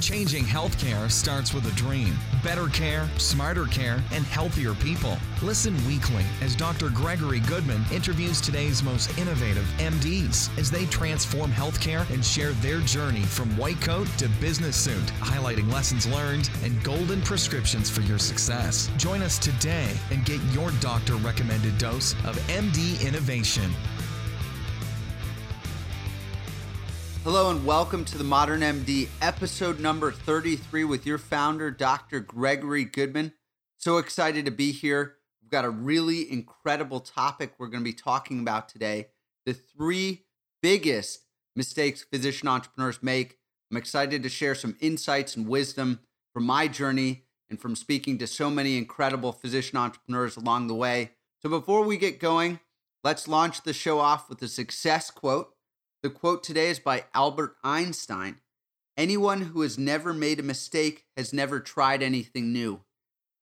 Changing healthcare starts with a dream. Better care, smarter care, and healthier people. Listen weekly as Dr. Gregory Goodman interviews today's most innovative MDs as they transform healthcare and share their journey from white coat to business suit, highlighting lessons learned and golden prescriptions for your success. Join us today and get your doctor recommended dose of MD innovation. Hello and welcome to the Modern MD, episode number 33 with your founder, Dr. Gregory Goodman. So excited to be here. We've got a really incredible topic we're going to be talking about today the three biggest mistakes physician entrepreneurs make. I'm excited to share some insights and wisdom from my journey and from speaking to so many incredible physician entrepreneurs along the way. So before we get going, let's launch the show off with a success quote the quote today is by Albert Einstein Anyone who has never made a mistake has never tried anything new.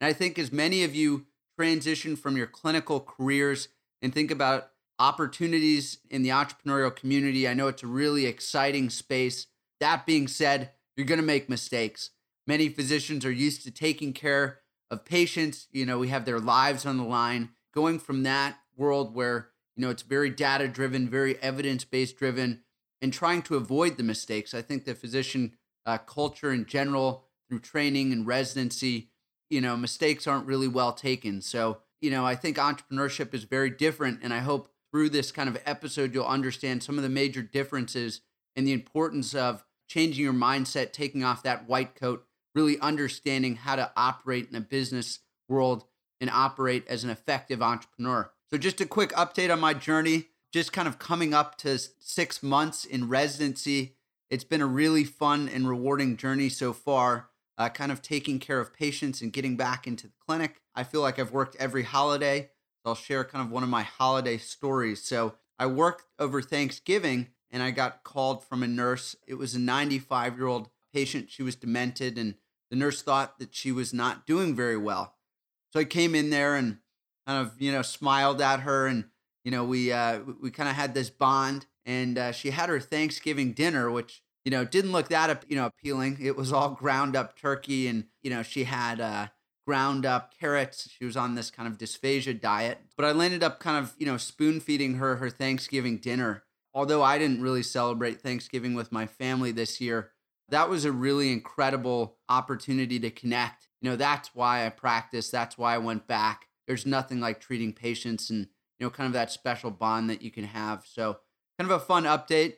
And I think as many of you transition from your clinical careers and think about opportunities in the entrepreneurial community, I know it's a really exciting space. That being said, you're going to make mistakes. Many physicians are used to taking care of patients. You know, we have their lives on the line. Going from that world where you know, it's very data driven, very evidence based driven, and trying to avoid the mistakes. I think the physician uh, culture in general, through training and residency, you know, mistakes aren't really well taken. So, you know, I think entrepreneurship is very different. And I hope through this kind of episode, you'll understand some of the major differences and the importance of changing your mindset, taking off that white coat, really understanding how to operate in a business world and operate as an effective entrepreneur. So, just a quick update on my journey, just kind of coming up to six months in residency. It's been a really fun and rewarding journey so far, uh, kind of taking care of patients and getting back into the clinic. I feel like I've worked every holiday. I'll share kind of one of my holiday stories. So, I worked over Thanksgiving and I got called from a nurse. It was a 95 year old patient. She was demented, and the nurse thought that she was not doing very well. So I came in there and kind of you know smiled at her and you know we uh, we kind of had this bond and uh, she had her Thanksgiving dinner which you know didn't look that you know appealing. It was all ground up turkey and you know she had uh, ground up carrots. She was on this kind of dysphagia diet but I ended up kind of you know spoon feeding her her Thanksgiving dinner. Although I didn't really celebrate Thanksgiving with my family this year that was a really incredible opportunity to connect. You know that's why I practiced. That's why I went back there's nothing like treating patients and you know kind of that special bond that you can have. So kind of a fun update.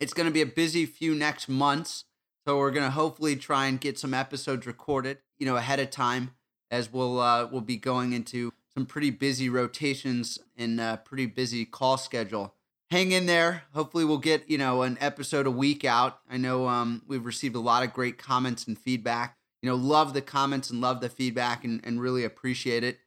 It's going to be a busy few next months, so we're going to hopefully try and get some episodes recorded, you know, ahead of time as we'll uh, we'll be going into some pretty busy rotations and a pretty busy call schedule. Hang in there. Hopefully, we'll get you know an episode a week out. I know um, we've received a lot of great comments and feedback. You know, love the comments and love the feedback and, and really appreciate it.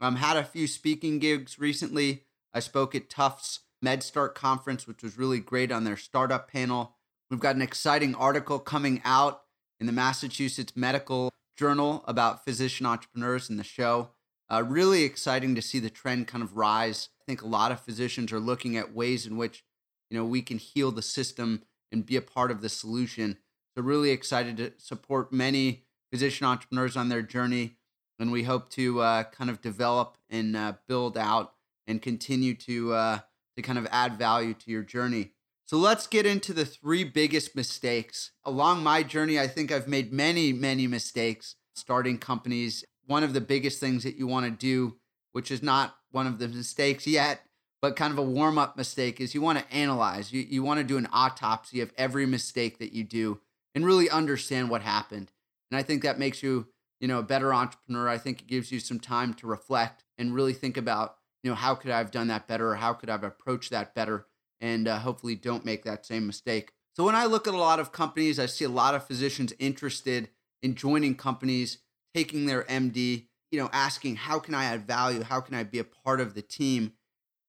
Um, had a few speaking gigs recently. I spoke at Tufts MedStart conference, which was really great on their startup panel. We've got an exciting article coming out in the Massachusetts Medical Journal about physician entrepreneurs in the show. Uh, really exciting to see the trend kind of rise. I think a lot of physicians are looking at ways in which you know we can heal the system and be a part of the solution. So really excited to support many physician entrepreneurs on their journey and we hope to uh, kind of develop and uh, build out and continue to uh, to kind of add value to your journey. So let's get into the three biggest mistakes along my journey. I think I've made many many mistakes starting companies. One of the biggest things that you want to do, which is not one of the mistakes yet, but kind of a warm up mistake, is you want to analyze. You you want to do an autopsy of every mistake that you do and really understand what happened. And I think that makes you you know, a better entrepreneur, I think it gives you some time to reflect and really think about, you know, how could I have done that better? Or how could I have approached that better? And uh, hopefully don't make that same mistake. So when I look at a lot of companies, I see a lot of physicians interested in joining companies, taking their MD, you know, asking, how can I add value? How can I be a part of the team?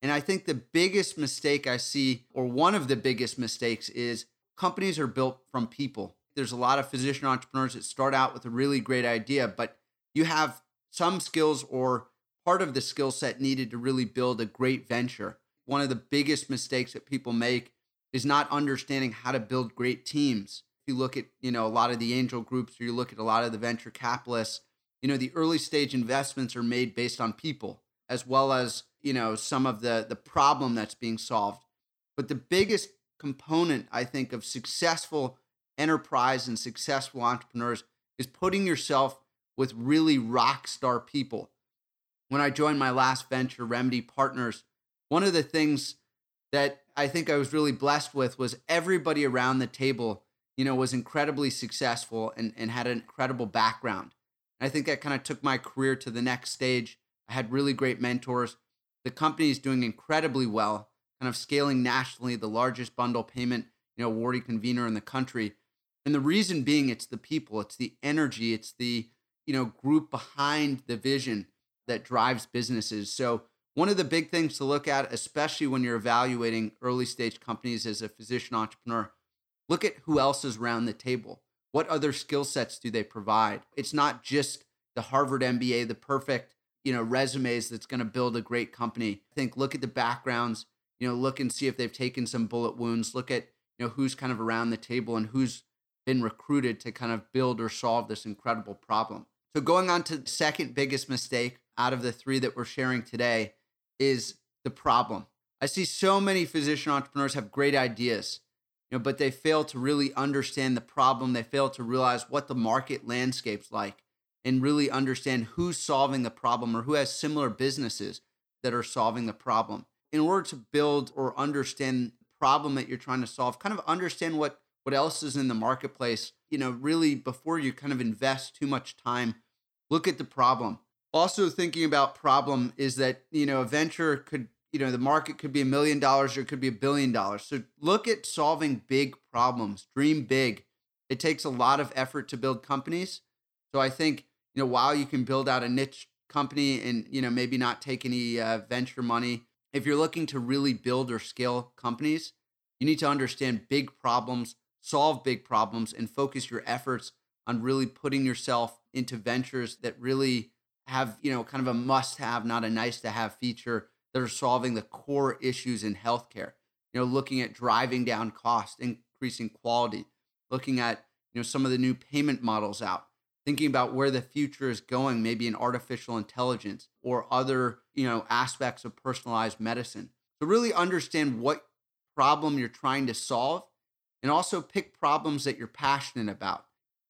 And I think the biggest mistake I see, or one of the biggest mistakes, is companies are built from people there's a lot of physician entrepreneurs that start out with a really great idea, but you have some skills or part of the skill set needed to really build a great venture. One of the biggest mistakes that people make is not understanding how to build great teams. If you look at, you know, a lot of the angel groups or you look at a lot of the venture capitalists, you know, the early stage investments are made based on people as well as, you know, some of the the problem that's being solved. But the biggest component I think of successful enterprise and successful entrepreneurs is putting yourself with really rock star people. When I joined my last venture, Remedy Partners, one of the things that I think I was really blessed with was everybody around the table, you know, was incredibly successful and, and had an incredible background. And I think that kind of took my career to the next stage. I had really great mentors. The company is doing incredibly well, kind of scaling nationally, the largest bundle payment, you know, awardee convener in the country. And the reason being it's the people, it's the energy, it's the, you know, group behind the vision that drives businesses. So one of the big things to look at, especially when you're evaluating early stage companies as a physician entrepreneur, look at who else is around the table. What other skill sets do they provide? It's not just the Harvard MBA, the perfect, you know, resumes that's going to build a great company. Think look at the backgrounds, you know, look and see if they've taken some bullet wounds, look at, you know, who's kind of around the table and who's been recruited to kind of build or solve this incredible problem. So going on to the second biggest mistake out of the three that we're sharing today is the problem. I see so many physician entrepreneurs have great ideas, you know, but they fail to really understand the problem. They fail to realize what the market landscape's like and really understand who's solving the problem or who has similar businesses that are solving the problem. In order to build or understand the problem that you're trying to solve, kind of understand what what else is in the marketplace, you know, really before you kind of invest too much time, look at the problem. Also thinking about problem is that you know a venture could you know the market could be a million dollars or it could be a billion dollars. So look at solving big problems dream big. It takes a lot of effort to build companies. So i think you know while you can build out a niche company and you know maybe not take any uh, venture money if you're looking to really build or scale companies you need to understand big problems solve big problems and focus your efforts on really putting yourself into ventures that really have, you know, kind of a must have, not a nice to have feature that are solving the core issues in healthcare. You know, looking at driving down cost, increasing quality, looking at, you know, some of the new payment models out, thinking about where the future is going, maybe in artificial intelligence or other, you know, aspects of personalized medicine. So really understand what problem you're trying to solve and also pick problems that you're passionate about.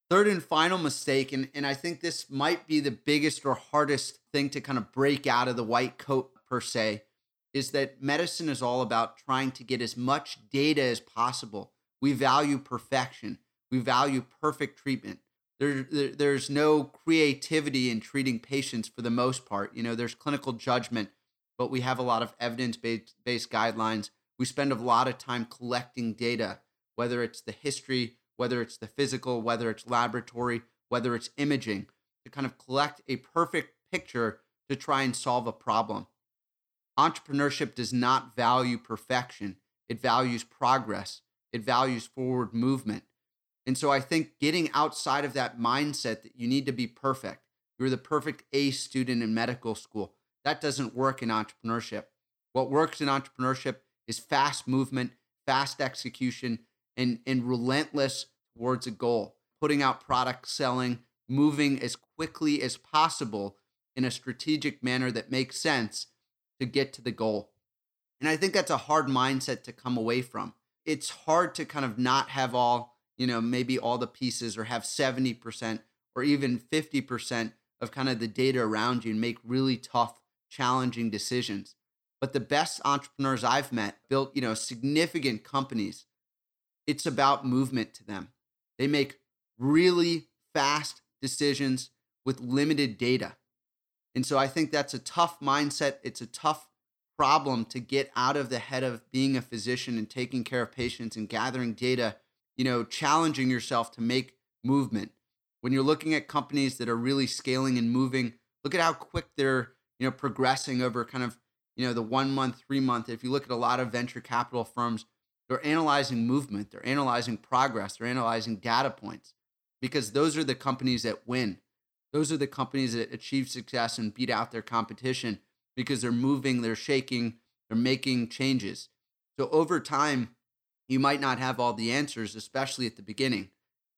Third and final mistake, and, and I think this might be the biggest or hardest thing to kind of break out of the white coat per se, is that medicine is all about trying to get as much data as possible. We value perfection, we value perfect treatment. There, there, there's no creativity in treating patients for the most part. You know, there's clinical judgment, but we have a lot of evidence based guidelines. We spend a lot of time collecting data, whether it's the history whether it's the physical, whether it's laboratory, whether it's imaging, to kind of collect a perfect picture to try and solve a problem. Entrepreneurship does not value perfection, it values progress, it values forward movement. And so I think getting outside of that mindset that you need to be perfect, you're the perfect A student in medical school, that doesn't work in entrepreneurship. What works in entrepreneurship is fast movement, fast execution, and, and relentless towards a goal, putting out product selling, moving as quickly as possible in a strategic manner that makes sense to get to the goal. And I think that's a hard mindset to come away from. It's hard to kind of not have all, you know, maybe all the pieces or have 70% or even 50% of kind of the data around you and make really tough, challenging decisions. But the best entrepreneurs I've met built, you know, significant companies it's about movement to them. They make really fast decisions with limited data. And so I think that's a tough mindset. It's a tough problem to get out of the head of being a physician and taking care of patients and gathering data, you know, challenging yourself to make movement. When you're looking at companies that are really scaling and moving, look at how quick they're, you know, progressing over kind of, you know, the 1 month, 3 month. If you look at a lot of venture capital firms, they're analyzing movement, they're analyzing progress, they're analyzing data points because those are the companies that win. Those are the companies that achieve success and beat out their competition because they're moving, they're shaking, they're making changes. So over time, you might not have all the answers, especially at the beginning.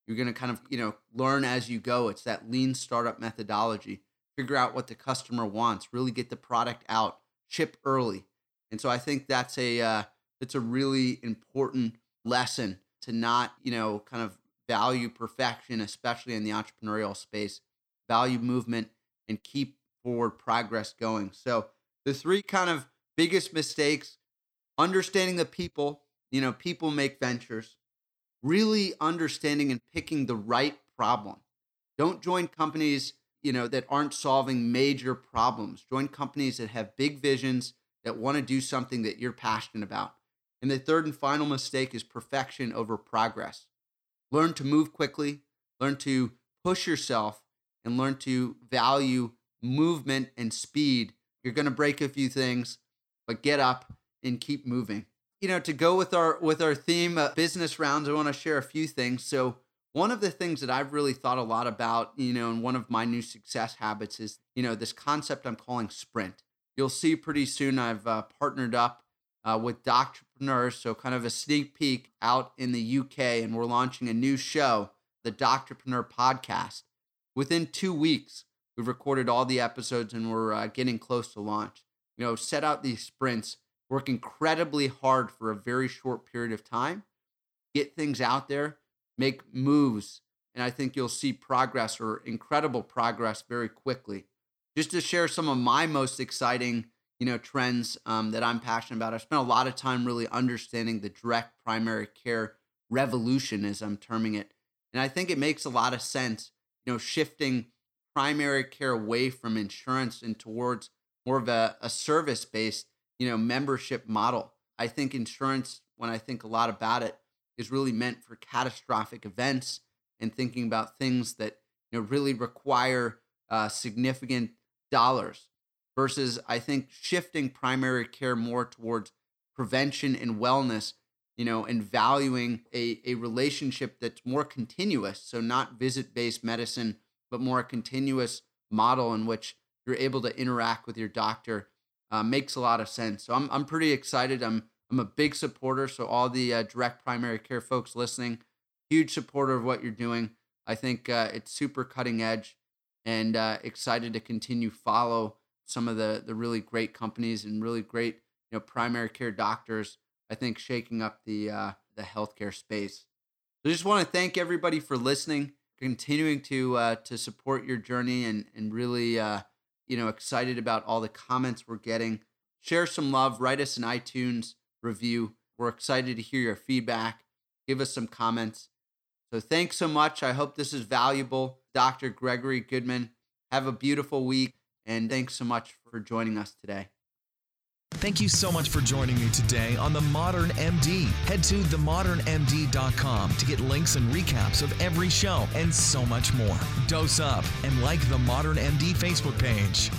You're going to kind of, you know, learn as you go. It's that lean startup methodology. Figure out what the customer wants, really get the product out, ship early. And so I think that's a uh, it's a really important lesson to not, you know, kind of value perfection, especially in the entrepreneurial space, value movement, and keep forward progress going. So the three kind of biggest mistakes understanding the people, you know, people make ventures, really understanding and picking the right problem. Don't join companies, you know, that aren't solving major problems. Join companies that have big visions that want to do something that you're passionate about. And the third and final mistake is perfection over progress. Learn to move quickly, learn to push yourself, and learn to value movement and speed. You're going to break a few things, but get up and keep moving. You know, to go with our with our theme uh, business rounds, I want to share a few things. So, one of the things that I've really thought a lot about, you know, and one of my new success habits is, you know, this concept I'm calling sprint. You'll see pretty soon I've uh, partnered up uh, with Doctorpreneurs, so kind of a sneak peek out in the UK, and we're launching a new show, the Doctorpreneur podcast. Within two weeks, we've recorded all the episodes, and we're uh, getting close to launch. You know, set out these sprints, work incredibly hard for a very short period of time, get things out there, make moves, and I think you'll see progress or incredible progress very quickly. Just to share some of my most exciting you know trends um, that I'm passionate about. I spent a lot of time really understanding the direct primary care revolution, as I'm terming it, and I think it makes a lot of sense. You know, shifting primary care away from insurance and towards more of a, a service based, you know, membership model. I think insurance, when I think a lot about it, is really meant for catastrophic events and thinking about things that you know really require uh, significant dollars versus I think shifting primary care more towards prevention and wellness, you know, and valuing a, a relationship that's more continuous. So not visit based medicine, but more a continuous model in which you're able to interact with your doctor uh, makes a lot of sense. So I'm, I'm pretty excited. I'm, I'm a big supporter. So all the uh, direct primary care folks listening, huge supporter of what you're doing. I think uh, it's super cutting edge and uh, excited to continue follow some of the the really great companies and really great you know primary care doctors. I think shaking up the uh, the healthcare space. So I just want to thank everybody for listening, continuing to uh, to support your journey, and and really uh, you know excited about all the comments we're getting. Share some love. Write us an iTunes review. We're excited to hear your feedback. Give us some comments. So thanks so much. I hope this is valuable. Dr. Gregory Goodman. Have a beautiful week. And thanks so much for joining us today. Thank you so much for joining me today on The Modern MD. Head to themodernmd.com to get links and recaps of every show and so much more. Dose up and like The Modern MD Facebook page.